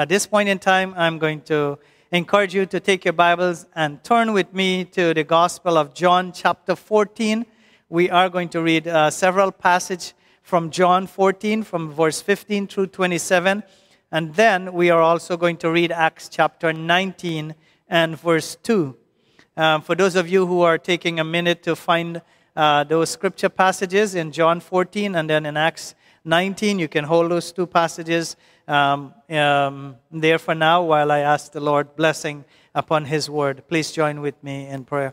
At this point in time, I'm going to encourage you to take your Bibles and turn with me to the Gospel of John, chapter 14. We are going to read uh, several passages from John 14, from verse 15 through 27. And then we are also going to read Acts chapter 19 and verse 2. Um, for those of you who are taking a minute to find uh, those scripture passages in John 14 and then in Acts 19, you can hold those two passages um, um, there for now while I ask the Lord blessing upon His word. Please join with me in prayer.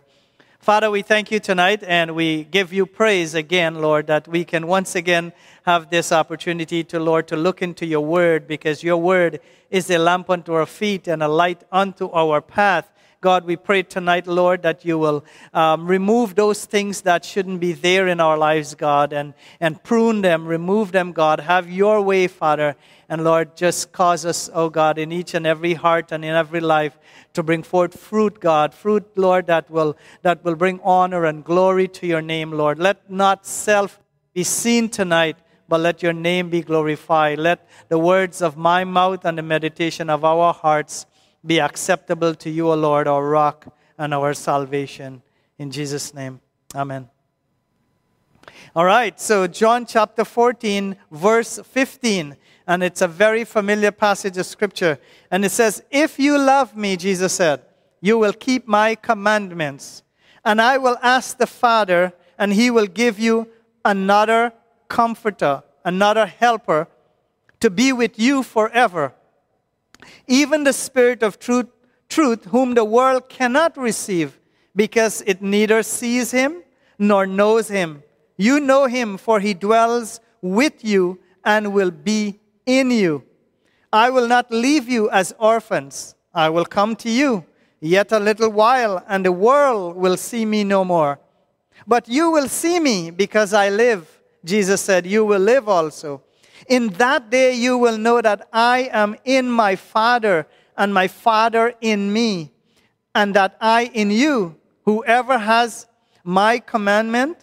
Father, we thank you tonight and we give you praise again, Lord, that we can once again have this opportunity to, Lord, to look into your word because your word is a lamp unto our feet and a light unto our path. God, we pray tonight, Lord, that you will um, remove those things that shouldn't be there in our lives, God, and, and prune them, remove them, God. Have your way, Father. And Lord, just cause us, oh God, in each and every heart and in every life to bring forth fruit, God. Fruit, Lord, that will, that will bring honor and glory to your name, Lord. Let not self be seen tonight, but let your name be glorified. Let the words of my mouth and the meditation of our hearts be acceptable to you, O Lord, our rock and our salvation. In Jesus' name, amen. All right, so John chapter 14, verse 15. And it's a very familiar passage of scripture. And it says, If you love me, Jesus said, you will keep my commandments. And I will ask the Father, and he will give you another comforter, another helper to be with you forever even the Spirit of truth, truth, whom the world cannot receive, because it neither sees him nor knows him. You know him, for he dwells with you and will be in you. I will not leave you as orphans. I will come to you. Yet a little while, and the world will see me no more. But you will see me because I live. Jesus said, You will live also. In that day you will know that I am in my Father, and my Father in me, and that I in you. Whoever has my commandment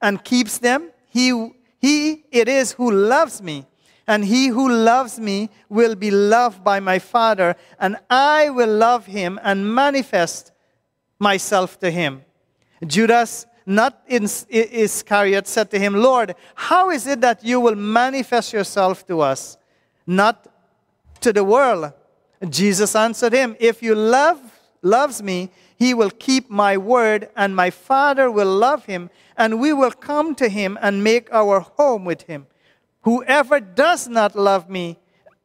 and keeps them, he, he it is who loves me. And he who loves me will be loved by my Father, and I will love him and manifest myself to him. Judas not in, Iscariot, said to him, Lord, how is it that you will manifest yourself to us, not to the world? Jesus answered him, If you love loves me, he will keep my word, and my Father will love him, and we will come to him and make our home with him. Whoever does not love me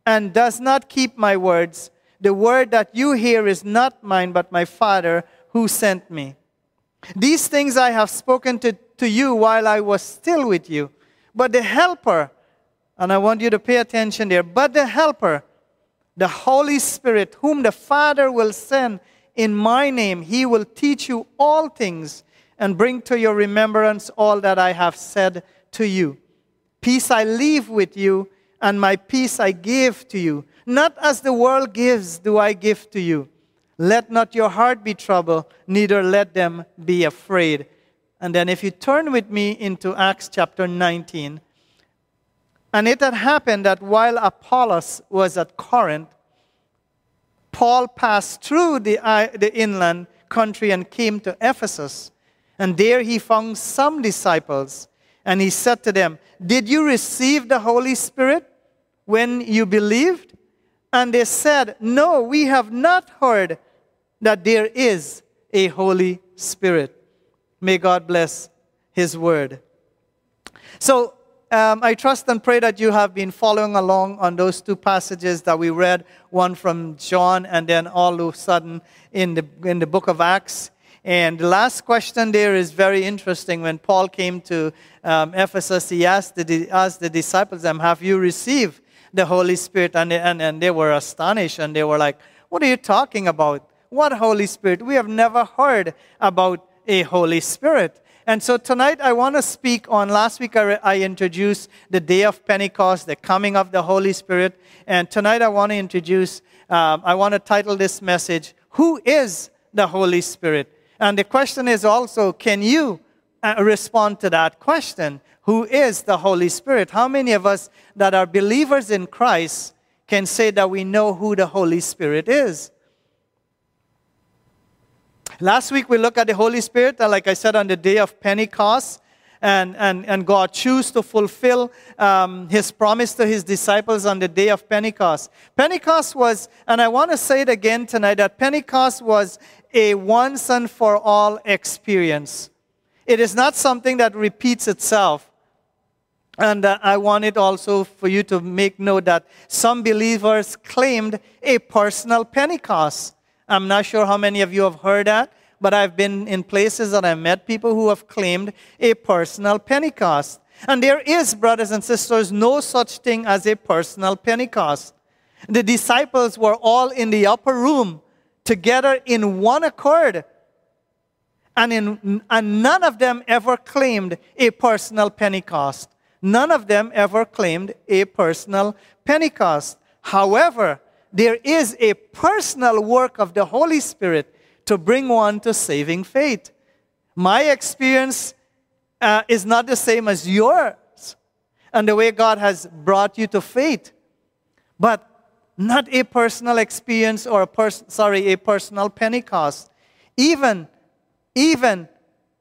and does not keep my words, the word that you hear is not mine, but my Father who sent me. These things I have spoken to, to you while I was still with you. But the Helper, and I want you to pay attention there, but the Helper, the Holy Spirit, whom the Father will send in my name, he will teach you all things and bring to your remembrance all that I have said to you. Peace I leave with you, and my peace I give to you. Not as the world gives, do I give to you. Let not your heart be troubled, neither let them be afraid. And then, if you turn with me into Acts chapter 19, and it had happened that while Apollos was at Corinth, Paul passed through the, the inland country and came to Ephesus. And there he found some disciples. And he said to them, Did you receive the Holy Spirit when you believed? And they said, No, we have not heard that there is a Holy Spirit. May God bless His word. So, um, I trust and pray that you have been following along on those two passages that we read, one from John and then all of a sudden in the, in the book of Acts. And the last question there is very interesting. When Paul came to um, Ephesus, he asked the, asked the disciples, Have you received the Holy Spirit? And they, and, and they were astonished and they were like, What are you talking about? What Holy Spirit? We have never heard about a Holy Spirit. And so tonight I want to speak on. Last week I, I, introduced the day of Pentecost, the coming of the Holy Spirit. And tonight I want to introduce, um, I want to title this message, Who is the Holy Spirit? And the question is also, can you uh, respond to that question? Who is the Holy Spirit? How many of us that are believers in Christ can say that we know who the Holy Spirit is. Last week we looked at the Holy Spirit, like I said, on the day of Pentecost and, and, and God chose to fulfill um, his promise to his disciples on the day of Pentecost. Pentecost was, and I want to say it again tonight, that Pentecost was a once and for all experience. It is not something that repeats itself. And uh, I wanted also for you to make note that some believers claimed a personal Pentecost. I'm not sure how many of you have heard that, but I've been in places that I've met people who have claimed a personal Pentecost. And there is, brothers and sisters, no such thing as a personal Pentecost. The disciples were all in the upper room together in one accord. And, in, and none of them ever claimed a personal Pentecost. None of them ever claimed a personal Pentecost. However, there is a personal work of the Holy Spirit to bring one to saving faith. My experience uh, is not the same as yours and the way God has brought you to faith, but not a personal experience or a pers- sorry, a personal Pentecost. Even, even,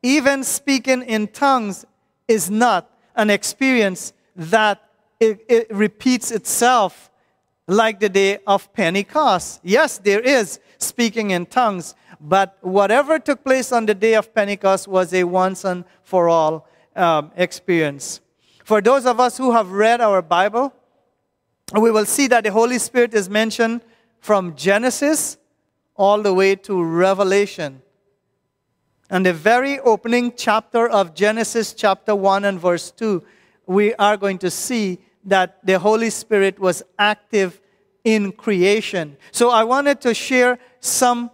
even speaking in tongues is not an experience that it, it repeats itself like the day of Pentecost. Yes, there is speaking in tongues, but whatever took place on the day of Pentecost was a once and for all um, experience. For those of us who have read our Bible, we will see that the Holy Spirit is mentioned from Genesis all the way to Revelation. And the very opening chapter of Genesis, chapter 1 and verse 2, we are going to see that the Holy Spirit was active in creation. So I wanted to share some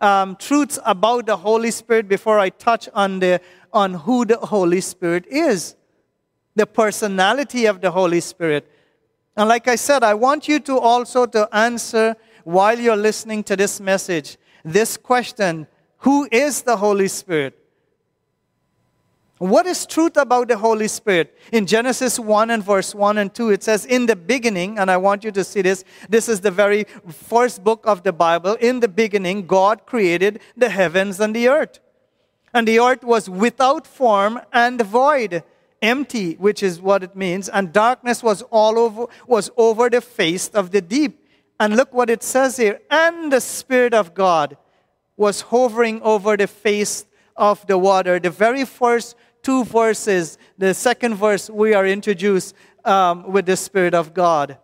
um, truths about the Holy Spirit before I touch on, the, on who the Holy Spirit is, the personality of the Holy Spirit. And like I said, I want you to also to answer while you're listening to this message this question Who is the Holy Spirit? What is truth about the Holy Spirit? In Genesis 1 and verse 1 and 2, it says, In the beginning, and I want you to see this, this is the very first book of the Bible. In the beginning, God created the heavens and the earth. And the earth was without form and void, empty, which is what it means, and darkness was all over, was over the face of the deep. And look what it says here, and the Spirit of God was hovering over the face of the water. The very first two verses. The second verse, we are introduced um, with the Spirit of God.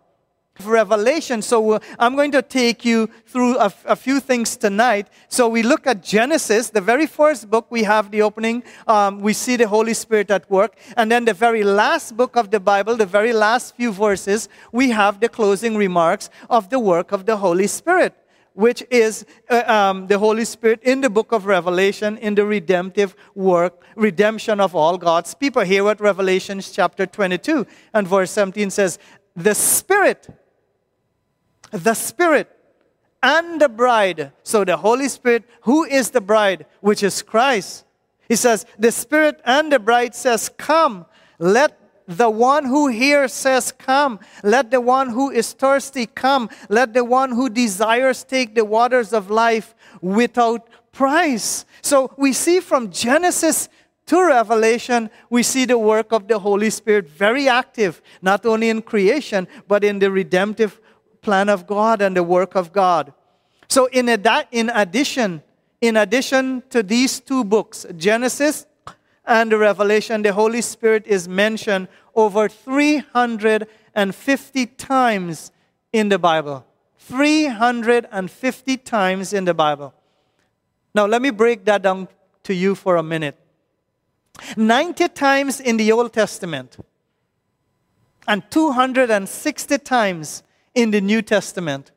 Revelation. So I'm going to take you through a, a, few things tonight. So we look at Genesis, the very first book. We have the opening. Um, we see the Holy Spirit at work, and then the very last book of the Bible, the very last few verses, we have the closing remarks of the work of the Holy Spirit which is uh, um, the Holy Spirit in the book of Revelation, in the redemptive work, redemption of all God's people. Here at Revelation chapter 22 and verse 17 says, The Spirit, the Spirit and the bride. So the Holy Spirit, who is the bride? Which is Christ. He says, The Spirit and the bride says, Come, let the one who hears says, Come. Let the one who is thirsty come. Let the one who desires take the waters of life without price. So we see from Genesis to Revelation, we see the work of the Holy Spirit very active, not only in creation, but in the redemptive plan of God and the work of God. So, in, ad- in addition, in addition to these two books, Genesis and the Revelation, the Holy Spirit is mentioned over 350 times in the Bible. 350 times in the Bible. Now, let me break that down to you for a minute. 90 times in the Old Testament, and 260 times in the New Testament.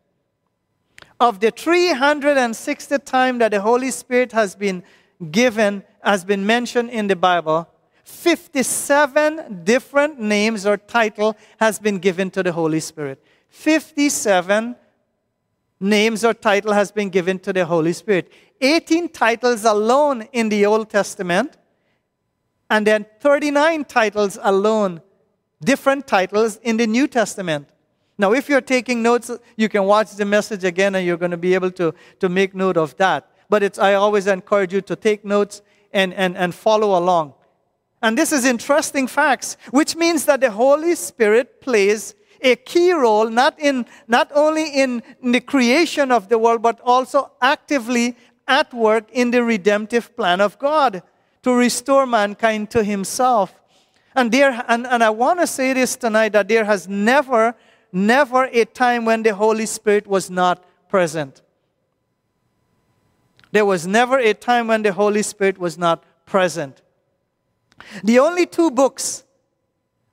Of the 360 times that the Holy Spirit has been given has been mentioned in the Bible, 57 different names or title has been given to the Holy Spirit. 57 names or title has been given to the Holy Spirit. 18 titles alone in the Old Testament, and then 39 titles alone, different titles in the New Testament. Now, if you're taking notes, you can watch the message again and you're going to be able to, to make note of that. But it's, I always encourage you to take notes and, and, and follow along. And this is interesting facts, which means that the Holy Spirit plays a key role not, in, not only in, the creation of the world, but also actively at work in the redemptive plan of God to restore mankind to Himself. And, there, and, and I want to say this tonight that there has never, never a time when the Holy Spirit was not present. There was never a time when the Holy Spirit was not present. The only two books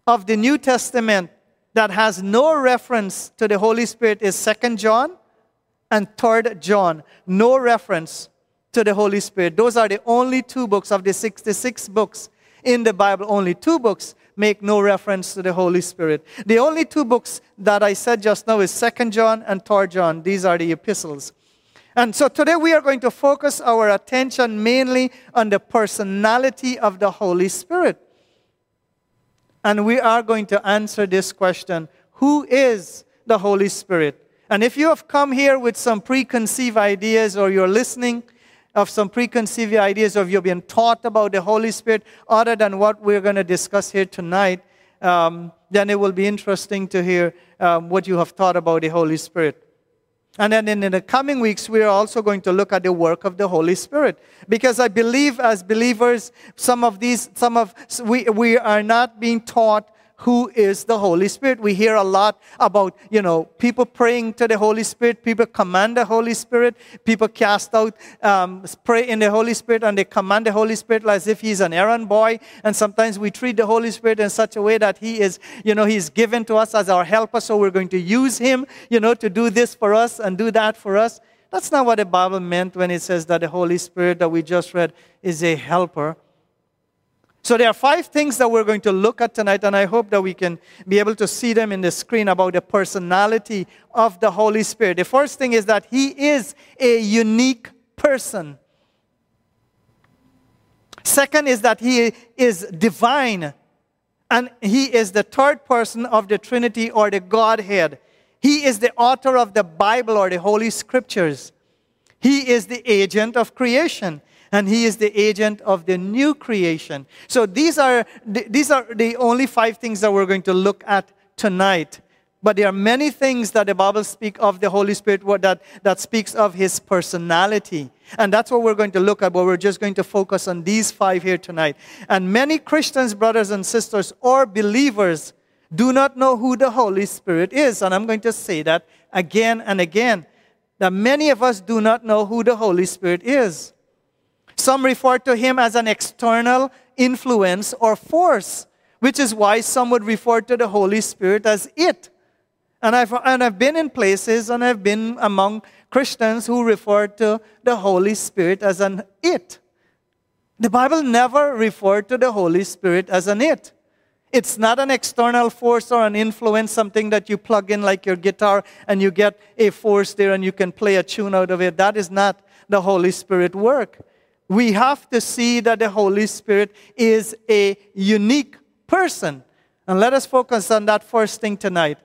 of the New Testament that has no reference to the Holy Spirit is Second John and Third John. No reference to the Holy Spirit. Those are the only two books of the 66 books in the Bible. Only two books make no reference to the Holy Spirit. The only two books that I said just now is Second John and Third John. These are the epistles. And so today we are going to focus our attention mainly on the personality of the Holy Spirit. And we are going to answer this question Who is the Holy Spirit? And if you have come here with some preconceived ideas or you're listening of some preconceived ideas or you've been taught about the Holy Spirit other than what we're going to discuss here tonight, um, then it will be interesting to hear um, what you have thought about the Holy Spirit. And then in the coming weeks, we are also going to look at the work of the Holy Spirit. Because I believe as believers, some of these, some of, we, we are not being taught who is the Holy Spirit. We hear a lot about, you know, people praying to the Holy Spirit, people command the Holy Spirit, people cast out, um, pray in the Holy Spirit, and they command the Holy Spirit as if he's an errand boy. And sometimes we treat the Holy Spirit in such a way that he is, you know, he's given to us as our helper, so we're going to use him, you know, to do this for us and do that for us. That's not what the Bible meant when it says that the Holy Spirit that we just read is a helper. So there are five things that we're going to look at tonight, and I hope that we can be able to see them in the screen about the personality of the Holy Spirit. The first thing is that He is a unique person. Second is that He is divine, and He is the third person of the Trinity or the Godhead. He is the author of the Bible or the Holy Scriptures. He is the agent of creation and he is the agent of the new creation. So these are, these are the only five things that we're going to look at tonight. But there are many things that the Bible speaks of the Holy Spirit that, that speaks of his personality. And that's what we're going to look at, but we're just going to focus on these five here tonight. And many Christians, brothers and sisters, or believers do not know who the Holy Spirit is. And I'm going to say that again and again. That many of us do not know who the Holy Spirit is. Some refer to him as an external influence or force, which is why some would refer to the Holy Spirit as it. And I've, and I've been in places and I've been among Christians who refer to the Holy Spirit as an it. The Bible never referred to the Holy Spirit as an it. It's not an external force or an influence, something that you plug in like your guitar and you get a force there and you can play a tune out of it. That is not the Holy Spirit work we have to see that the Holy Spirit is a unique person. And let us focus on that first thing tonight.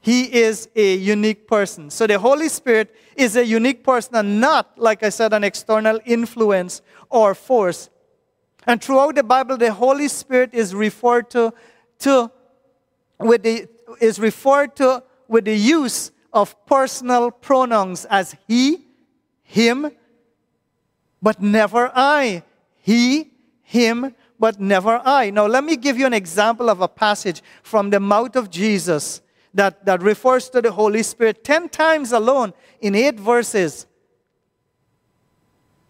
He is a unique person. So the Holy Spirit is a unique person and not, like I said, an external influence or force. And throughout the Bible, the Holy Spirit is referred to, to with the, is referred to with the use of personal pronouns as he, him, but never I. He, him, but never I. Now, let me give you an example of a passage from the mouth of Jesus that, that refers to the Holy Spirit 10 times alone in eight verses.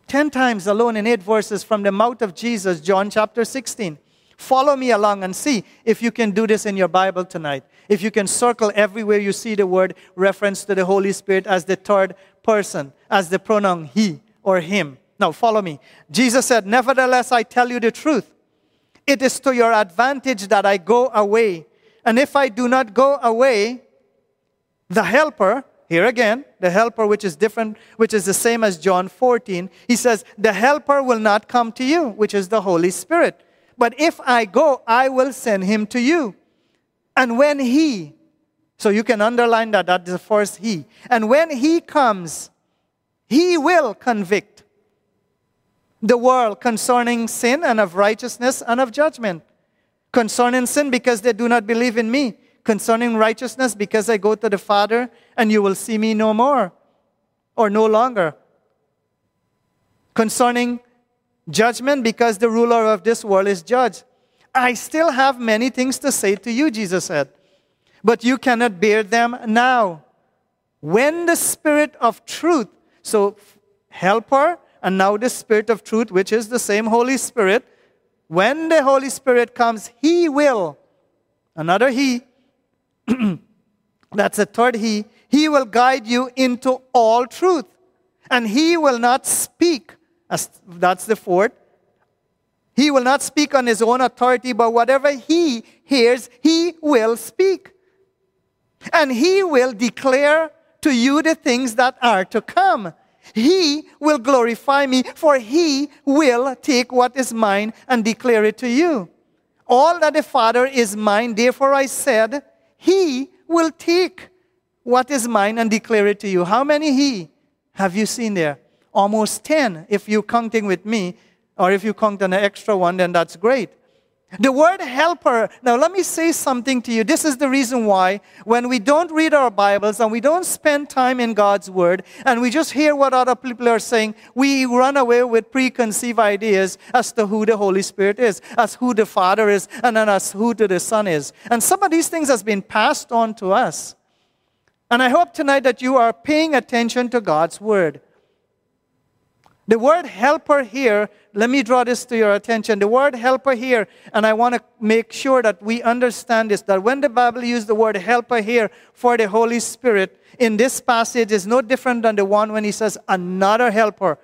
10 times alone in eight verses from the mouth of Jesus, John chapter 16. Follow me along and see if you can do this in your Bible tonight. If you can circle everywhere you see the word reference to the Holy Spirit as the third person, as the pronoun he or him. Now, follow me. Jesus said, Nevertheless, I tell you the truth. It is to your advantage that I go away. And if I do not go away, the helper, here again, the helper, which is different, which is the same as John 14, he says, The helper will not come to you, which is the Holy Spirit. But if I go, I will send him to you. And when He, so you can underline that, that's the first He. And when He comes, He will convict the world concerning sin and of righteousness and of judgment. Concerning sin, because they do not believe in me. Concerning righteousness, because I go to the Father and you will see me no more or no longer. Concerning judgment, because the ruler of this world is judged. I still have many things to say to you, Jesus said, but you cannot bear them now. When the Spirit of truth, so helper, and now the Spirit of truth, which is the same Holy Spirit, when the Holy Spirit comes, He will, another He, that's a third He, He will guide you into all truth. And He will not speak, as, that's the fourth, he will not speak on his own authority, but whatever he hears, he will speak. And he will declare to you the things that are to come. He will glorify me, for he will take what is mine and declare it to you. All that the Father is mine, therefore I said, He will take what is mine and declare it to you. How many He have you seen there? Almost 10, if you're counting with me. Or if you count an extra one, then that's great. The word helper, now let me say something to you. This is the reason why when we don't read our Bibles and we don't spend time in God's Word and we just hear what other people are saying, we run away with preconceived ideas as to who the Holy Spirit is, as who the Father is, and then as who the Son is. And some of these things has been passed on to us. And I hope tonight that you are paying attention to God's Word. The word helper here, let me draw this to your attention. The word helper here, and I want to make sure that we understand this that when the Bible uses the word helper here for the Holy Spirit, in this passage is no different than the one when he says another helper,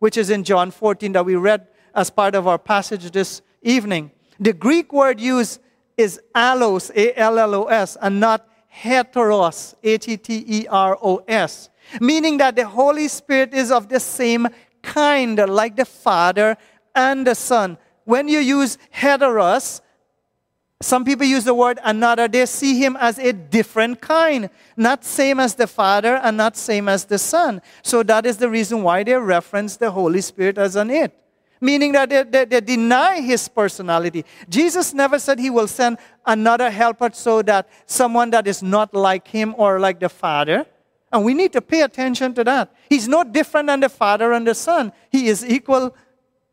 which is in John 14 that we read as part of our passage this evening. The Greek word used is allos, A L L O S, and not heteros, H E T E R O S, meaning that the Holy Spirit is of the same kind like the Father and the Son. When you use heteros, some people use the word another, they see him as a different kind, not same as the Father and not same as the Son. So that is the reason why they reference the Holy Spirit as an it, meaning that they, they, they deny his personality. Jesus never said he will send another helper so that someone that is not like him or like the Father. And we need to pay attention to that. He's no different than the Father and the Son. He is equal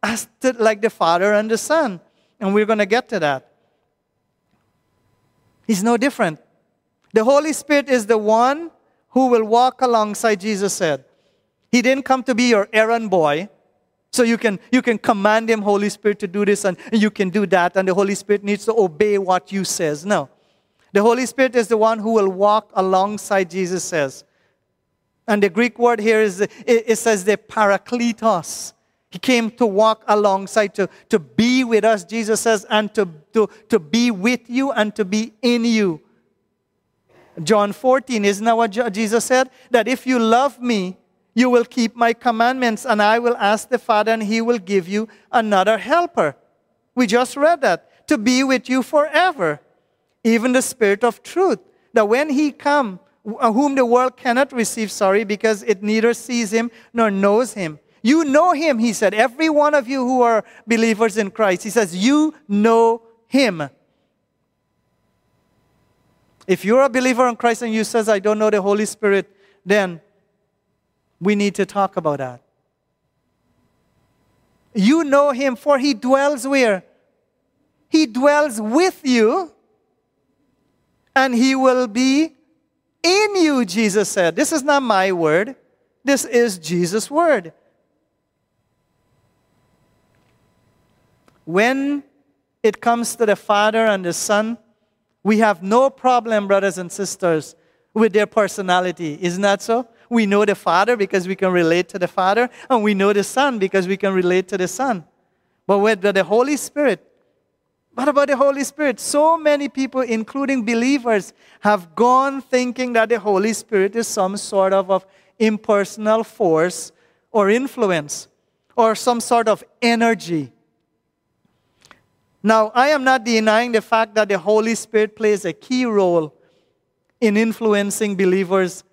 as to, like the Father and the Son. And we're going to get to that. He's no different. The Holy Spirit is the one who will walk alongside, Jesus said. He didn't come to be your errand boy. So you can, you can command him, Holy Spirit, to do this and, you can do that, and the Holy Spirit needs to obey what you says. No. The Holy Spirit is the one who will walk alongside, Jesus says. And the Greek word here is, it, it says the parakletos. He came to walk alongside, to, to be with us, Jesus says, and to, to, to be with you and to be in you. John 14, isn't that what Jesus said? That if you love me, you will keep my commandments, and I will ask the Father, and he will give you another helper. We just read that. To be with you forever. Even the Spirit of truth. That when he come, Uh, whom the world cannot receive, sorry, because it neither sees him nor knows him. You know him, he said. Every one of you who are believers in Christ, he says, you know him. If you're a believer in Christ and you says, I don't know the Holy Spirit, then we need to talk about that. You know him, for he dwells where? He dwells with you, and he will be in you, Jesus said. This is not my word, this is Jesus' word. When it comes to the Father and the Son, we have no problem, brothers and sisters, with their personality. Isn't that so? We know the Father because we can relate to the Father, and we know the Son because we can relate to the Son. But with the Holy Spirit, what about the Holy Spirit? So many people, including believers, have gone thinking that the Holy Spirit is some sort of, of impersonal force or influence or some sort of energy. Now, I am not denying the fact that the Holy Spirit plays a key role in influencing believers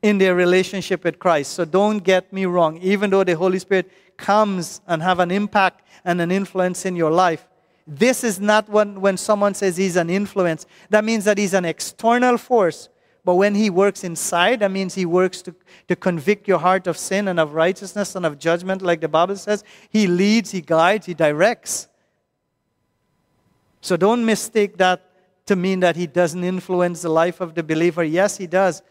in their relationship with Christ. So don't get me wrong. Even though the Holy Spirit comes and have an impact and an influence in your life, this is not when, when someone says he's an influence. That means that he's an external force. But when he works inside, that means he works to, to convict your heart of sin and of righteousness and of judgment, like the Bible says. He leads, he guides, he directs. So don't mistake that to mean that he doesn't influence the life of the believer. Yes, he does.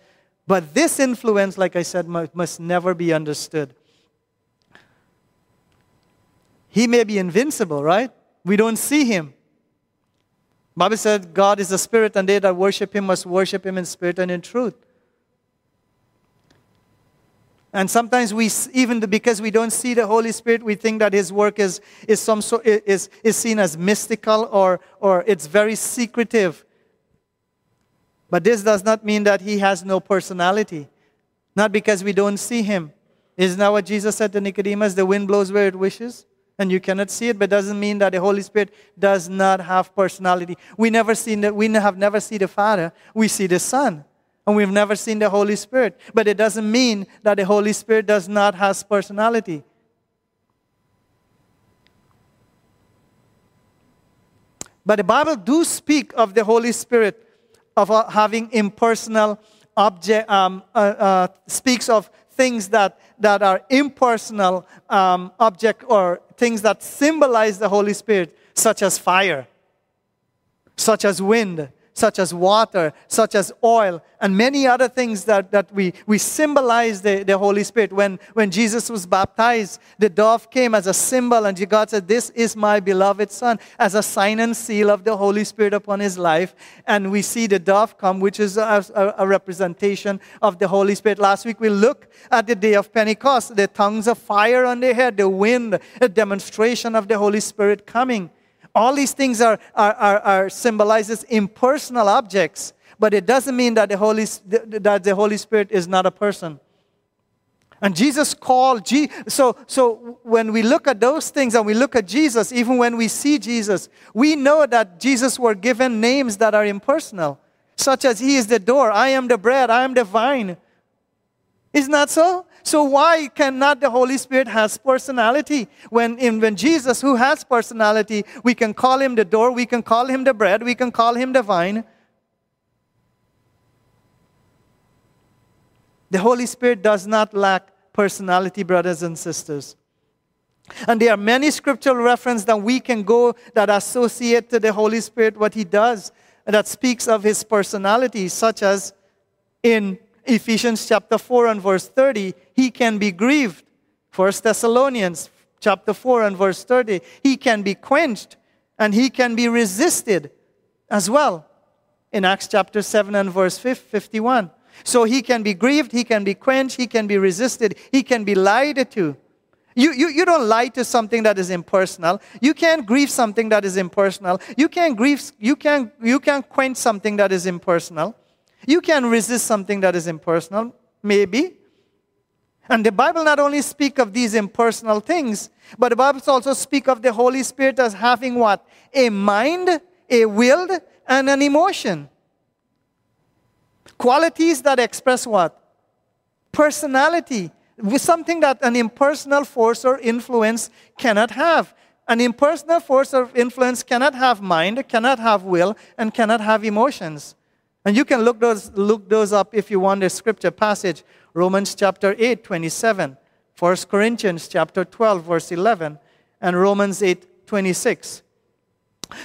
But this influence, like I said, must never be understood. He may be invincible, right? We don't see him. Bible said God is a spirit, and they that worship him must worship him in spirit and in truth. And sometimes we, even because we don't see the Holy Spirit, we think that His work is, is, some sort, is, is seen as mystical or, or it's very secretive. But this does not mean that He has no personality. Not because we don't see Him. Isn't that what Jesus said to Nicodemus? The wind blows where it wishes, and you cannot see it, but doesn't mean that the Holy Spirit does not have personality. We never seen that we have never seen the Father, we see the Son and we've never seen the Holy Spirit. But it doesn't mean that the Holy Spirit does not have personality. But the Bible do speak of the Holy Spirit of uh, having impersonal object, um, uh, uh, speaks of things that, that are impersonal um, object or things that symbolize the Holy Spirit, such as fire, such as wind, such as water, such as oil, and many other things that, that we, we symbolize the, the Holy Spirit. When, when Jesus was baptized, the dove came as a symbol, and God said, This is my beloved Son, as a sign and seal of the Holy Spirit upon his life. And we see the dove come, which is a, a, a representation of the Holy Spirit. Last week we looked at the day of Pentecost, the tongues of fire on their head, the wind, a demonstration of the Holy Spirit coming. All these things are, are, are, are symbolizes impersonal objects, but it doesn't mean that the, Holy, that the Holy Spirit is not a person. And Jesus called, so, so when we look at those things and we look at Jesus, even when we see Jesus, we know that Jesus were given names that are impersonal, such as He is the door, I am the bread, I am the vine. Isn't that so? So why cannot the Holy Spirit has personality? When, when Jesus, who has personality, we can call him the door, we can call him the bread, we can call him the vine. The Holy Spirit does not lack personality, brothers and sisters. And there are many scriptural references that we can go that associate to the Holy Spirit what he does, that speaks of his personality, such as in Ephesians chapter 4 and verse 30, he can be grieved. First Thessalonians chapter 4 and verse 30, he can be quenched and he can be resisted as well. In Acts chapter 7 and verse 51. So he can be grieved, he can be quenched, he can be resisted, he can be lied to. You, you, you don't lie to something that is impersonal. You can't grieve something that is impersonal. You can't grieve, you can't, you can't quench something that is impersonal. You can resist something that is impersonal, maybe. And the Bible not only speak of these impersonal things, but the Bible also speak of the Holy Spirit as having what? A mind, a will, and an emotion. Qualities that express what? Personality. With something that an impersonal force or influence cannot have. An impersonal force or influence cannot have mind, cannot have will, and cannot have emotions. And you can look those, look those up if you want a scripture passage. Romans chapter 8, 27. 1 Corinthians chapter 12, verse 11. And Romans 8, 26.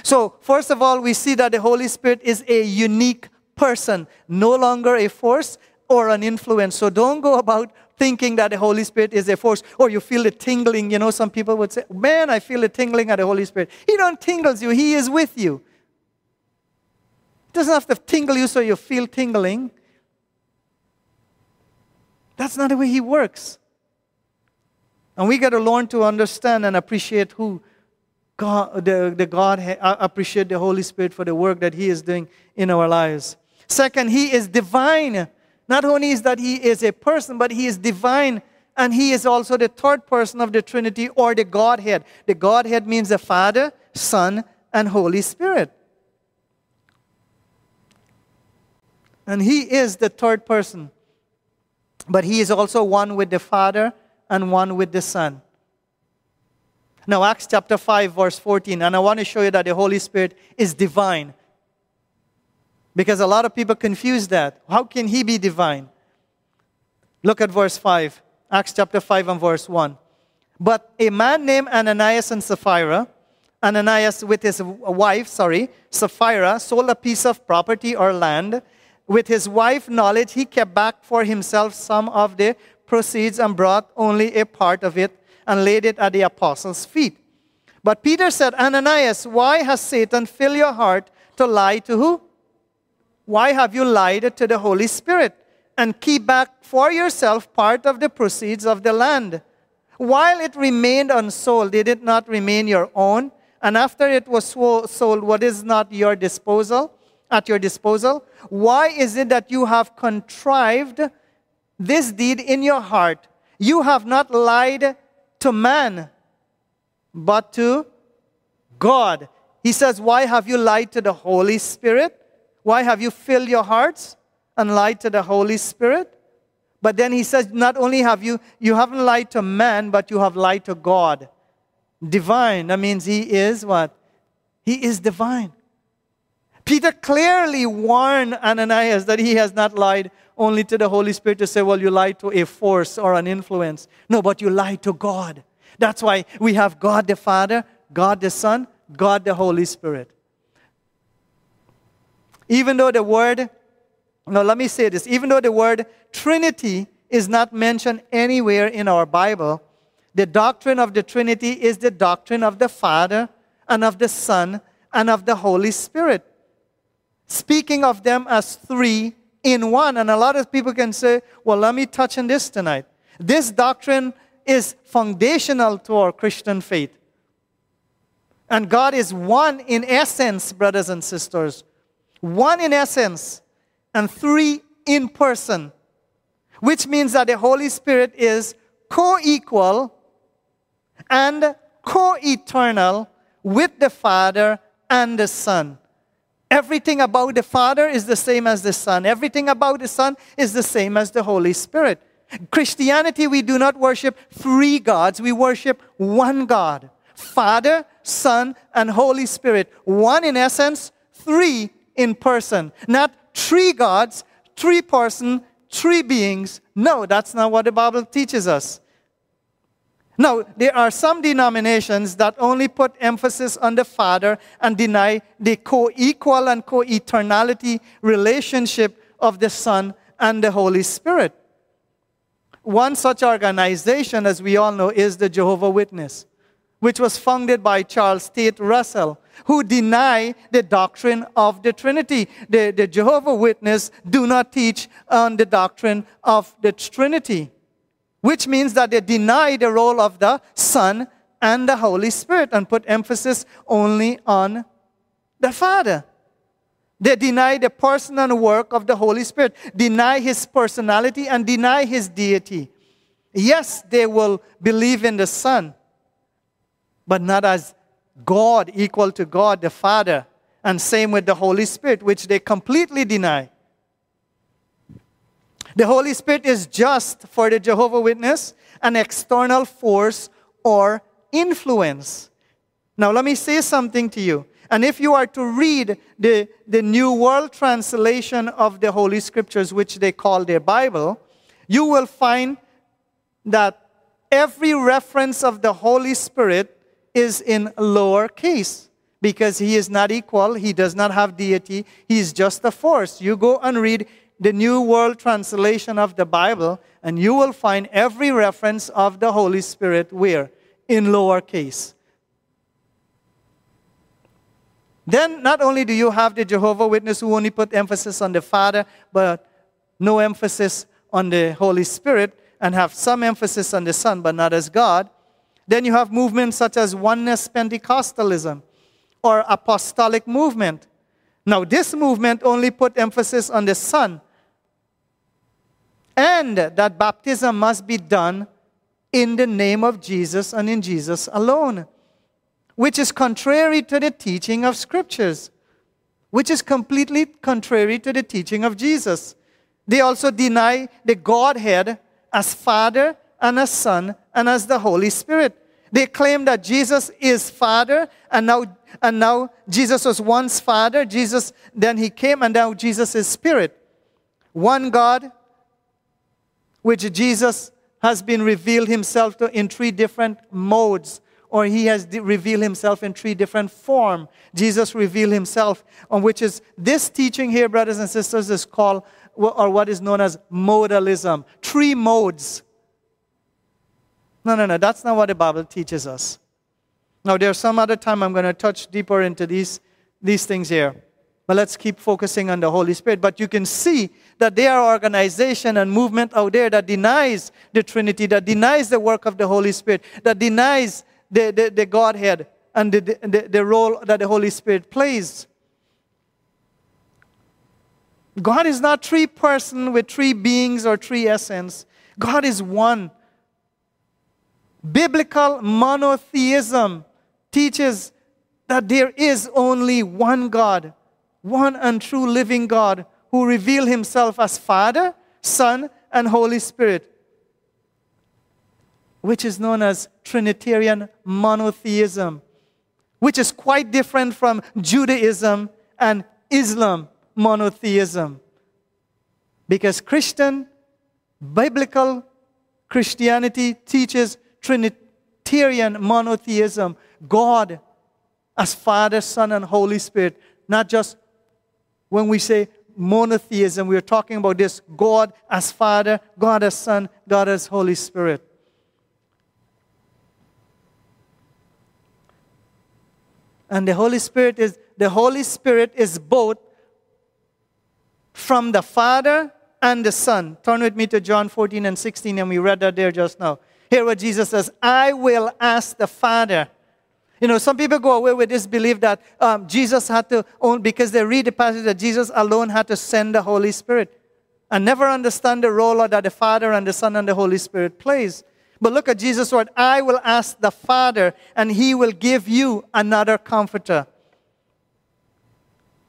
So, first of all, we see that the Holy Spirit is a unique person, no longer a force or an influence. So, don't go about thinking that the Holy Spirit is a force or you feel the tingling. You know, some people would say, Man, I feel the tingling of the Holy Spirit. He don't tingles you, He is with you. It doesn't have to tingle you so you feel tingling. That's not the way He works. And we got to learn to understand and appreciate who God, the, the God, uh, appreciate the Holy Spirit for the work that He is doing in our lives. Second, He is divine. Not only is that He is a person, but He is divine and He is also the third person of the Trinity or the Godhead. The Godhead means the Father, Son, and Holy Spirit. And He is the third person. But He is also one with the Father and one with the Son. Now, Acts chapter 5, verse 14, and I want to show you that the Holy Spirit is divine. Because a lot of people confuse that. How can He be divine? Look at verse 5, Acts chapter 5 and verse 1. But a man named Ananias and Sapphira, Ananias with his wife, sorry, Sapphira, sold a piece of property or land. With his wife knowledge, he kept back for himself some of the proceeds and brought only a part of it and laid it at the apostles' feet. But Peter said, Ananias, why has Satan filled your heart to lie to who? Why have you lied to the Holy Spirit and keep back for yourself part of the proceeds of the land? While it remained unsold, did it not remain your own? And after it was sold, what is not your disposal? At your disposal? Why is it that you have contrived this deed in your heart? You have not lied to man, but to God. He says, Why have you lied to the Holy Spirit? Why have you filled your hearts and lied to the Holy Spirit? But then he says, Not only have you, you haven't lied to man, but you have lied to God. Divine. That means he is what? He is divine. Peter clearly warned Ananias that he has not lied only to the Holy Spirit to say, well, you lied to a force or an influence. No, but you lied to God. That's why we have God the Father, God the Son, God the Holy Spirit. Even though the word, no, let me say this, even though the word Trinity is not mentioned anywhere in our Bible, the doctrine of the Trinity is the doctrine of the Father and of the Son and of the Holy Spirit. Speaking of them as three in one. And a lot of people can say, well, let me touch on this tonight. This doctrine is foundational to our Christian faith. And God is one in essence, brothers and sisters. One in essence, and three in person. Which means that the Holy Spirit is co equal and co eternal with the Father and the Son. Everything about the Father is the same as the Son. Everything about the Son is the same as the Holy Spirit. Christianity, we do not worship three gods, we worship one God Father, Son, and Holy Spirit. One in essence, three in person. Not three gods, three person, three beings. No, that's not what the Bible teaches us. Now, there are some denominations that only put emphasis on the Father and deny the co equal and co eternality relationship of the Son and the Holy Spirit. One such organization, as we all know, is the Jehovah Witness, which was founded by Charles Taze Russell, who deny the doctrine of the Trinity. The, the Jehovah Witness do not teach on the doctrine of the Trinity which means that they deny the role of the Son and the Holy Spirit and put emphasis only on the Father. They deny the person and work of the Holy Spirit, deny his personality, and deny his deity. Yes, they will believe in the Son, but not as God equal to God the Father. And same with the Holy Spirit, which they completely deny. The Holy Spirit is just for the Jehovah Witness an external force or influence. Now, let me say something to you. And if you are to read the, the New World Translation of the Holy Scriptures, which they call their Bible, you will find that every reference of the Holy Spirit is in lower case because he is not equal, he does not have deity, he is just a force. You go and read the New World Translation of the Bible, and you will find every reference of the Holy Spirit where? In lowercase. Then, not only do you have the Jehovah Witness who only put emphasis on the Father, but no emphasis on the Holy Spirit, and have some emphasis on the Son, but not as God. Then you have movements such as Oneness Pentecostalism or Apostolic Movement. Now, this movement only put emphasis on the Son and that baptism must be done in the name of Jesus and in Jesus alone. which is contrary to the teaching of scriptures, which is completely contrary to the teaching of Jesus. They also deny the Godhead as Father and as Son and as the Holy Spirit. They claim that Jesus is Father, and now, and now Jesus was once Father. Jesus, then he came, and now Jesus is Spirit. One God, which Jesus has been revealed himself to in three different modes, or he has revealed himself in three different forms. Jesus revealed himself, on which is this teaching here, brothers and sisters, is called, or what is known as modalism. Three modes no, no, no, that's not what the Bible teaches us. Now, there's some other time I'm going to touch deeper into these, these things here. But let's keep focusing on the Holy Spirit. But you can see that there are organization and movement out there that denies the Trinity, that denies the work of the Holy Spirit, that denies the, the, the Godhead and the, the, the role that the Holy Spirit plays. God is not three person with three beings or three essence. God is one. Biblical monotheism teaches that there is only one God, one and true living God who revealed himself as Father, Son, and Holy Spirit, which is known as Trinitarian monotheism, which is quite different from Judaism and Islam monotheism. Because Christian, biblical Christianity teaches Trinitarian monotheism God as Father, Son, and Holy Spirit. Not just when we say monotheism, we're talking about this God as Father, God as Son, God as Holy Spirit. And the Holy Spirit is the Holy Spirit is both from the Father and the Son. Turn with me to John 14 and 16, and we read that there just now. Hear what Jesus says I will ask the Father. You know, some people go away with this belief that um, Jesus had to, own, because they read the passage that Jesus alone had to send the Holy Spirit and never understand the role that the Father and the Son and the Holy Spirit plays. But look at Jesus' word I will ask the Father, and he will give you another comforter.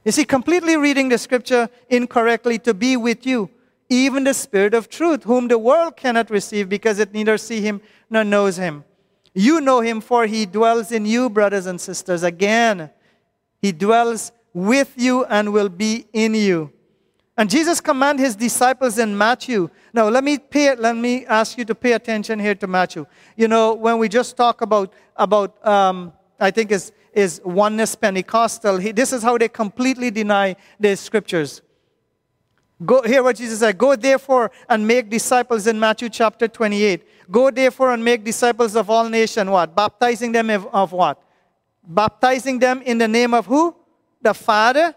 You see, completely reading the scripture incorrectly to be with you even the Spirit of truth, whom the world cannot receive because it neither see him nor knows him. You know him, for he dwells in you, brothers and sisters. Again, he dwells with you and will be in you. And Jesus commanded his disciples in Matthew. Now, let me, pay, let me ask you to pay attention here to Matthew. You know, when we just talk about, about um, I think is, is oneness Pentecostal, he, this is how they completely deny the scriptures. Go, hear what Jesus said. Go therefore and make disciples in Matthew chapter 28. Go therefore and make disciples of all nations. What? Baptizing them of, of what? Baptizing them in the name of who? The Father,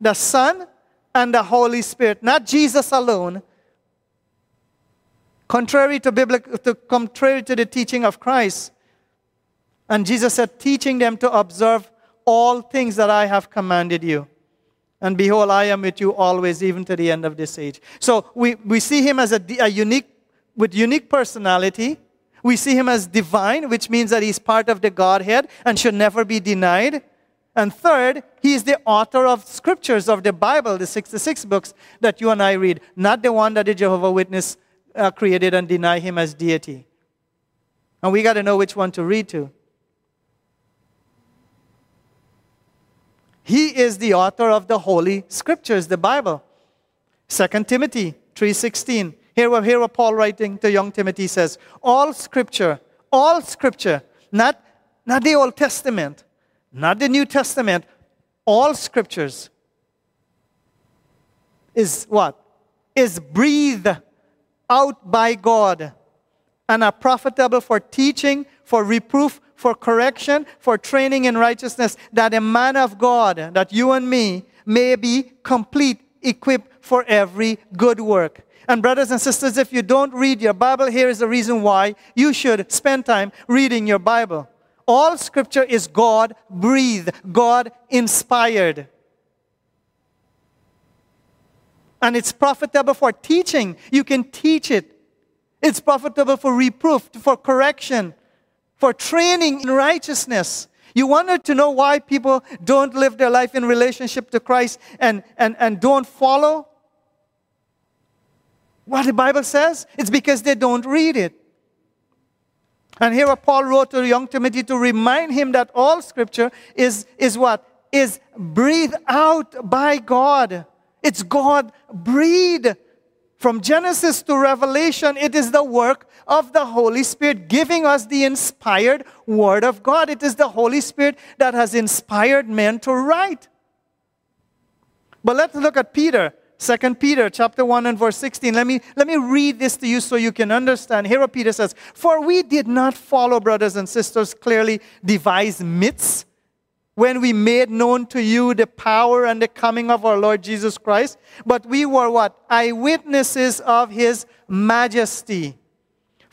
the Son, and the Holy Spirit. Not Jesus alone. Contrary to biblical, to, contrary to the teaching of Christ. And Jesus said, teaching them to observe all things that I have commanded you. And behold, I am with you always, even to the end of this age. So we, we see him as a, a unique, with unique personality. We see him as divine, which means that he's part of the Godhead and should never be denied. And third, he is the author of scriptures of the Bible, the 66 books that you and I read, not the one that the Jehovah Witness uh, created and deny him as deity. And we got to know which one to read to. He is the author of the Holy Scriptures, the Bible. 2 Timothy 3.16. Here, here what Paul writing to young Timothy says, all Scripture, all Scripture, not, not the Old Testament, not the New Testament, all Scriptures is what? Is breathed out by God and are profitable for teaching, for reproof, for correction, for training in righteousness, that a man of God, that you and me, may be complete, equipped for every good work. And, brothers and sisters, if you don't read your Bible, here is the reason why you should spend time reading your Bible. All scripture is God breathed, God inspired. And it's profitable for teaching. You can teach it. It's profitable for reproof, for correction, for training in righteousness. You wanted to know why people don't live their life in relationship to Christ and, and, and don't follow what the Bible says? It's because they don't read it. And here Paul wrote to young Timothy to remind him that all scripture is, is what? Is breathed out by God. It's God breathed. From Genesis to Revelation, it is the work of the Holy Spirit giving us the inspired Word of God. It is the Holy Spirit that has inspired men to write. But let's look at Peter. 2 Peter chapter 1 and verse 16. Let me, let me read this to you so you can understand. Here Peter says, For we did not follow, brothers and sisters, clearly devised myths when we made known to you the power and the coming of our Lord Jesus Christ, but we were what? Eyewitnesses of his majesty.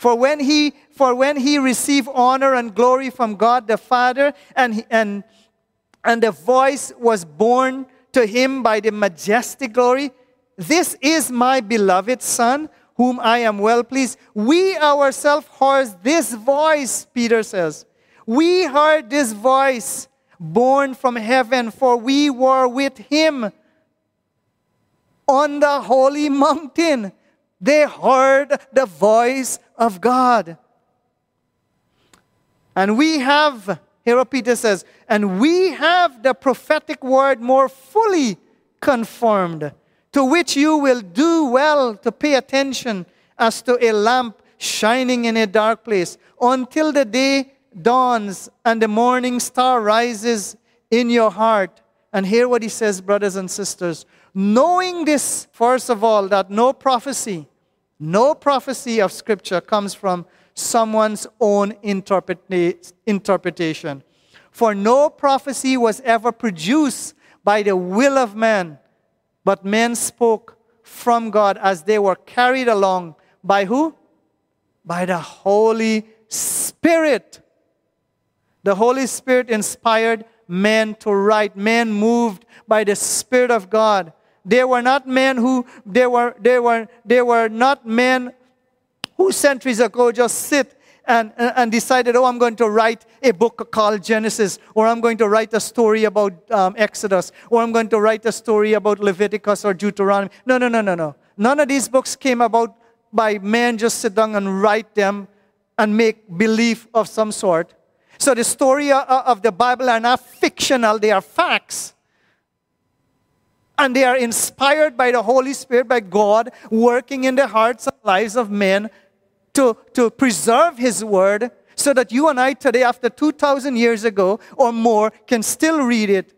For when he, for when he received honor and glory from God the Father, and, and, and the voice was borne to him by the majestic glory, This is my beloved Son, whom I am well pleased. We ourselves heard this voice, Peter says. We heard this voice born from heaven, for we were with him on the holy mountain. They heard the voice of God. And we have, here Peter says, and we have the prophetic word more fully confirmed, to which you will do well to pay attention as to a lamp shining in a dark place until the day dawns and the morning star rises in your heart. And hear what he says, brothers and sisters. Knowing this, first of all, that no prophecy, no prophecy of Scripture comes from someone's own interpretation. For no prophecy was ever produced by the will of man, but men spoke from God as they were carried along by who? By the Holy Spirit. The Holy Spirit inspired men to write, men moved by the Spirit of God. They were not men who, they were, they were, they were not men who centuries ago just sit and, and decided, oh, I'm going to write a book called Genesis, or I'm going to write a story about um, Exodus, or I'm going to write a story about Leviticus or Deuteronomy. No, no, no, no, no. None of these books came about by men just sit down and write them and make belief of some sort. So the story of the Bible are not fictional, they are facts. And they are inspired by the Holy Spirit, by God, working in the hearts and lives of men to, to preserve His Word so that you and I today, after 2,000 years ago or more, can still read it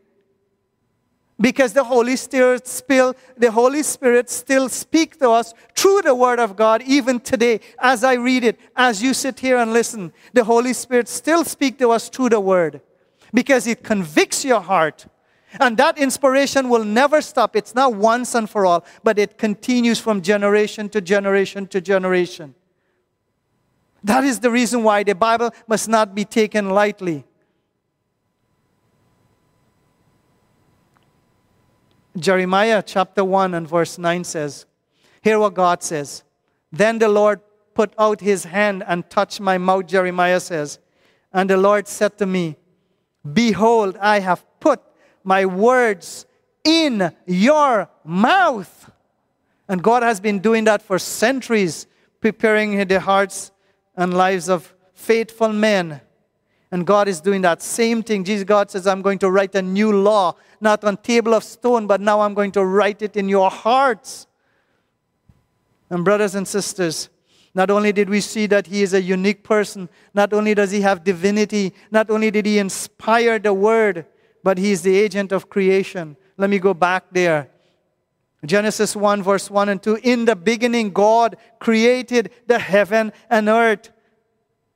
because the Holy Spirit still, the Holy Spirit still speak to us through the Word of God even today. As I read it, as you sit here and listen, the Holy Spirit still speak to us through the Word because it convicts your heart. And that inspiration will never stop. It's not once and for all, but it continues from generation to generation to generation. That is the reason why the Bible must not be taken lightly. Jeremiah chapter 1 and verse 9 says, Hear what God says. Then the Lord put out his hand and touched my mouth, Jeremiah says. And the Lord said to me, Behold, I have put my words in your mouth. And God has been doing that for centuries, preparing the hearts and lives of faithful men and God is doing that same thing. Jesus, God says, I'm going to write a new law, not on table of stone, but now I'm going to write it in your hearts. And brothers and sisters, not only did we see that he is a unique person, not only does he have divinity, not only did he inspire the word, but he is the agent of creation. Let me go back there. Genesis 1, verse 1 and 2. In the beginning, God created the heaven and earth.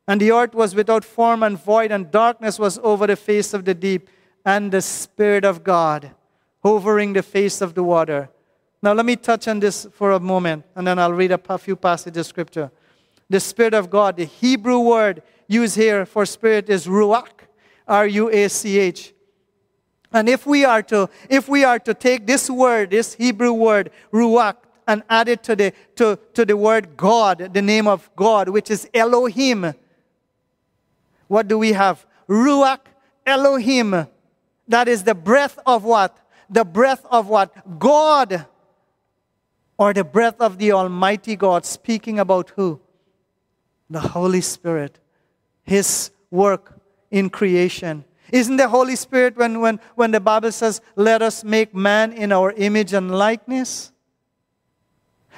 And the earth was without form and void, and darkness was over the face of the deep, and the Spirit of God hovering the face of the water. Now, let me touch on this for a moment, and then I'll read a few passages of scripture. The Spirit of God, the Hebrew word used here for spirit is ruach, R U A C H. And if we are to if we are to take this word, this Hebrew word, ruach, and add it to the to, to the word God, the name of God, which is Elohim, what do we have? Ruach Elohim. That is the breath of what? The breath of what? God. Or the breath of the Almighty God. Speaking about who? The Holy Spirit. His work in creation. Isn't the Holy Spirit when, when, when the Bible says, let us make man in our image and likeness?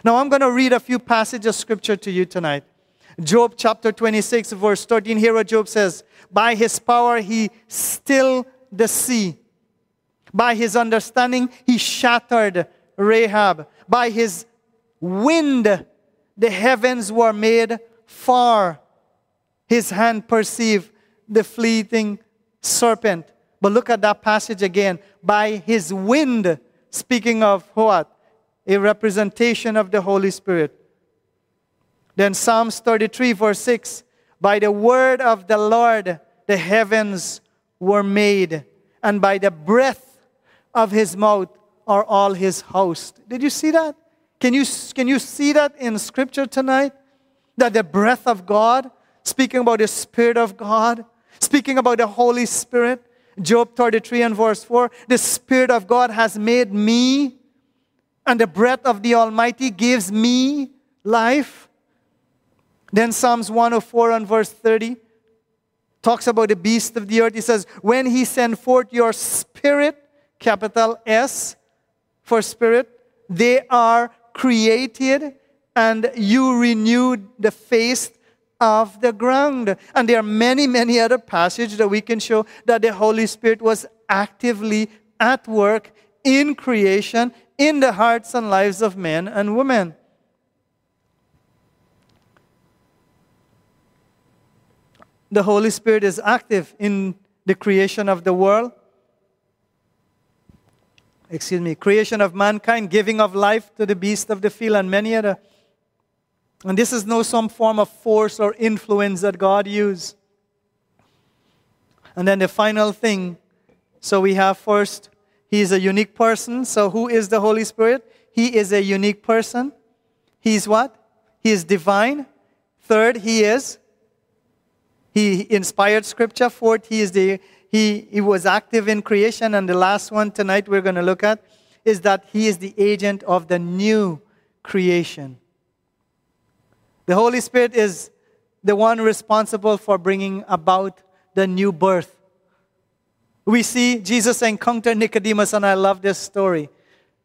Now I'm going to read a few passages of scripture to you tonight. Job chapter 26, verse 13. Here what Job says By his power he stilled the sea. By his understanding he shattered Rahab. By his wind the heavens were made far. His hand perceived the fleeting serpent. But look at that passage again. By his wind, speaking of what? A representation of the Holy Spirit. Then Psalms 33, verse 6 By the word of the Lord the heavens were made, and by the breath of his mouth are all his host. Did you see that? Can you, can you see that in Scripture tonight? That the breath of God, speaking about the Spirit of God, speaking about the Holy Spirit, Job 33 and verse 4 the Spirit of God has made me, and the breath of the Almighty gives me life. Then Psalms 104 and verse 30 talks about the beast of the earth. He says, When he sent forth your spirit, capital S for spirit, they are created and you renewed the face of the ground. And there are many, many other passages that we can show that the Holy Spirit was actively at work in creation, in the hearts and lives of men and women. the Holy Spirit is active in the creation of the world. Excuse me, creation of mankind, giving of life to the beast of the field, and many other. And this is no some form of force or influence that God used. And then the final thing so we have first, He is a unique person. So who is the Holy Spirit? He is a unique person. He is what? He is divine. Third, He is he inspired scripture. Fourth, he, is the, he, he was active in creation. And the last one tonight we're going to look at is that he is the agent of the new creation. The Holy Spirit is the one responsible for bringing about the new birth. We see Jesus encounter Nicodemus, and I love this story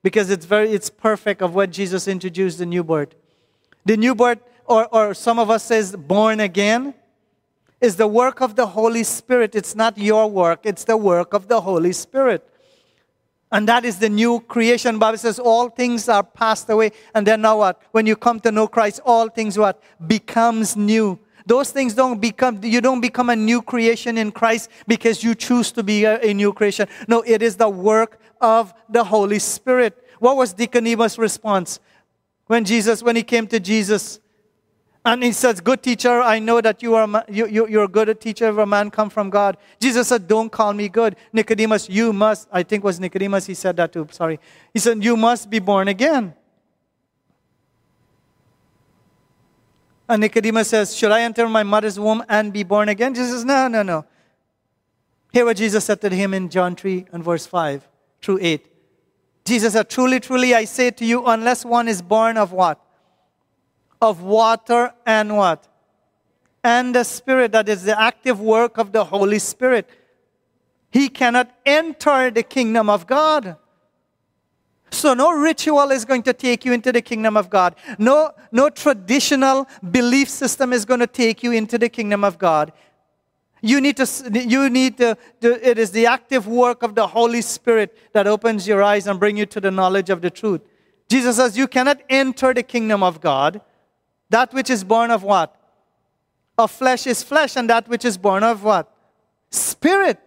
because it's very it's perfect of what Jesus introduced the new birth. The new birth, or, or some of us says born again, is the work of the Holy Spirit. It's not your work, it's the work of the Holy Spirit. And that is the new creation. Bible says all things are passed away. And then now what? When you come to know Christ, all things what? Becomes new. Those things don't become, you don't become a new creation in Christ because you choose to be a, a new creation. No, it is the work of the Holy Spirit. What was Deacon Nicodemus' response? When Jesus, when he came to Jesus, and he says, Good teacher, I know that you are, you, you, you're a good teacher of a man come from God. Jesus said, Don't call me good. Nicodemus, you must, I think was Nicodemus, he said that too, sorry. He said, You must be born again. And Nicodemus says, Should I enter my mother's womb and be born again? Jesus says, No, no, no. Hear what Jesus said to him in John 3 and verse 5 through 8. Jesus said, Truly, truly, I say to you, unless one is born of what? Of water and what? And the Spirit, that is the active work of the Holy Spirit. He cannot enter the kingdom of God. So no ritual is going to take you into the kingdom of God. No, no traditional belief system is going to take you into the kingdom of God. You need to, you need to, to, it is the active work of the Holy Spirit that opens your eyes and bring you to the knowledge of the truth. Jesus says you cannot enter the kingdom of God that which is born of what? Of flesh is flesh, and that which is born of what? Spirit,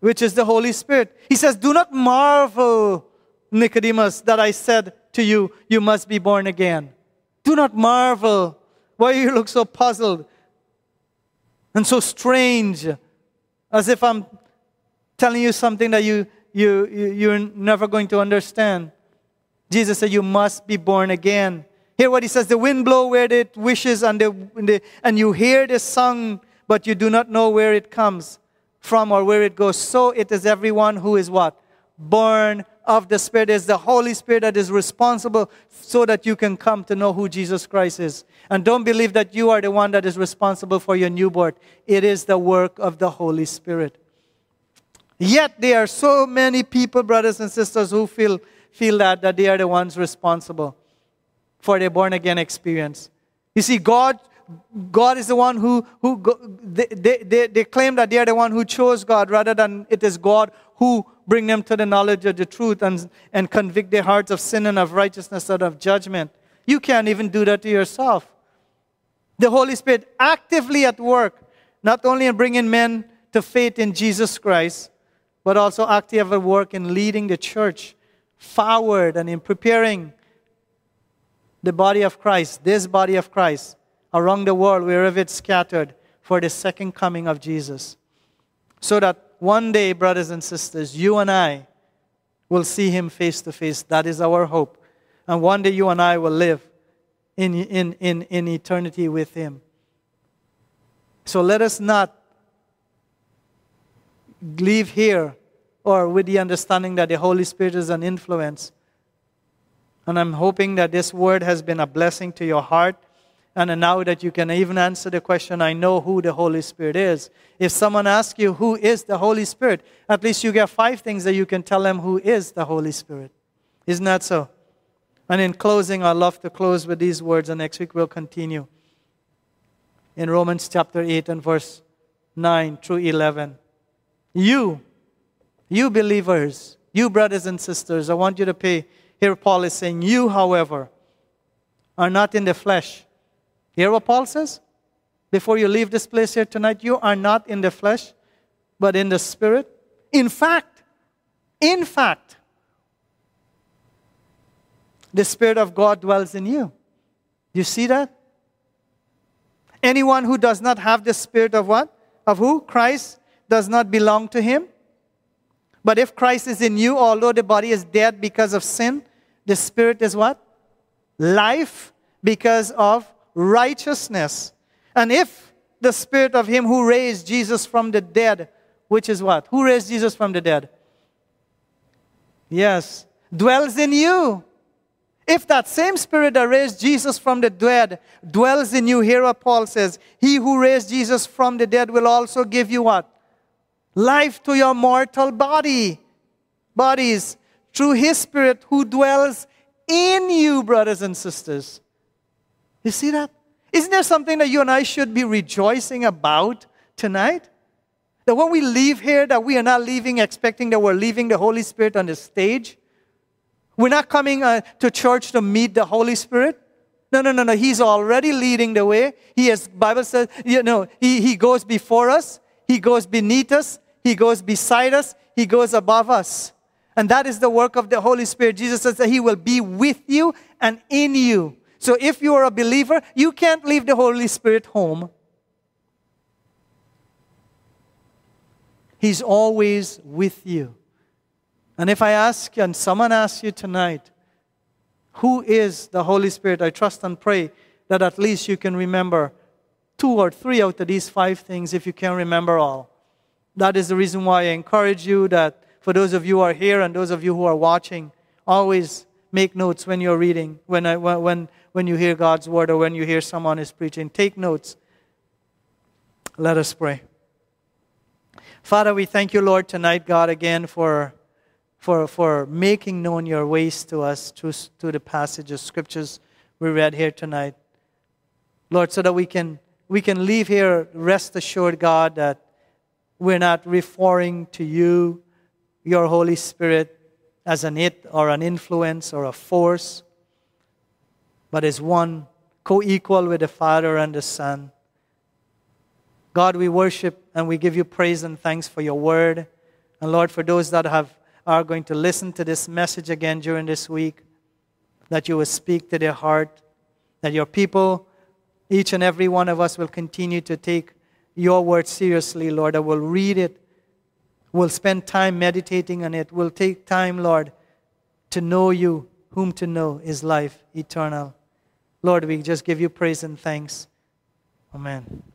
which is the Holy Spirit. He says, Do not marvel, Nicodemus, that I said to you, You must be born again. Do not marvel. Why you look so puzzled and so strange, as if I'm telling you something that you, you, you, you're never going to understand. Jesus said, You must be born again. Hear what he says the wind blow where it wishes, and, the, and you hear the song, but you do not know where it comes from or where it goes, so it is everyone who is what? Born of the Spirit. Is the Holy Spirit that is responsible so that you can come to know who Jesus Christ is. And don't believe that you are the one that is responsible for your newborn. It is the work of the Holy Spirit. Yet there are so many people, brothers and sisters, who feel, feel that, that they are the ones responsible for their born again experience. You see, God, God is the one who, who they, they, they claim that they are the one who chose God rather than it is God who bring them to the knowledge of the truth and, and convict their hearts of sin and of righteousness and of judgment. You can't even do that to yourself. The Holy Spirit actively at work, not only in bringing men to faith in Jesus Christ, but also active at work in leading the church forward and in preparing the body of Christ, this body of Christ, around the world, wherever it's scattered, for the second coming of Jesus. So that one day, brothers and sisters, you and I will see him face to face. That is our hope. And one day you and I will live in, in, in, in eternity with him. So let us not leave here or with the understanding that the Holy Spirit is an influence. And I'm hoping that this word has been a blessing to your heart. And now that you can even answer the question, I know who the Holy Spirit is. If someone asks you who is the Holy Spirit, at least you get five things that you can tell them who is the Holy Spirit. Isn't that so? And in closing, I'd love to close with these words, and next week we'll continue. In Romans chapter 8 and verse 9 through 11. You, you believers, you brothers and sisters, I want you to pay. Here Paul is saying, You, however, are not in the flesh. Hear what Paul says? Before you leave this place here tonight, you are not in the flesh, but in the spirit. In fact, in fact, the Spirit of God dwells in you. You see that? Anyone who does not have the Spirit of what? Of who? Christ does not belong to him. But if Christ is in you, although the body is dead because of sin, the Spirit is what? Life because of righteousness. And if the Spirit of Him who raised Jesus from the dead, which is what? Who raised Jesus from the dead? Yes, dwells in you. If that same Spirit that raised Jesus from the dead dwells in you, here what Paul says, He who raised Jesus from the dead will also give you what? Life to your mortal body. Bodies through His Spirit who dwells in you, brothers and sisters. You see that? Isn't there something that you and I should be rejoicing about tonight? That when we leave here, that we are not leaving expecting that we're leaving the Holy Spirit on the stage. We're not coming uh, to church to meet the Holy Spirit. No, no, no, no. He's already leading the way. He has, Bible says, you know, he, he goes before us. He goes beneath us. He goes beside us. He goes above us. And that is the work of the Holy Spirit. Jesus says that He will be with you and in you. So if you are a believer, you can't leave the Holy Spirit home. He's always with you. And if I ask you, and someone asks you tonight, who is the Holy Spirit? I trust and pray that at least you can remember two or three out of these five things if you can remember all. That is the reason why I encourage you that for those of you who are here and those of you who are watching, always make notes when you're reading, when, I, when, when you hear God's word or when you hear someone is preaching. Take notes. Let us pray. Father, we thank you, Lord, tonight, God, again for for, for making known your ways to us through, through the passage of scriptures we read here tonight. Lord, so that we can, we can leave here rest assured, God, that we're not referring to you, your Holy Spirit, as an it or an influence or a force, but as one co equal with the Father and the Son. God, we worship and we give you praise and thanks for your word. And Lord, for those that have are going to listen to this message again during this week, that you will speak to their heart, that your people, each and every one of us, will continue to take your word seriously, Lord, that will read it, will spend time meditating on it, We'll take time, Lord, to know you, whom to know is life eternal. Lord, we just give you praise and thanks. Amen.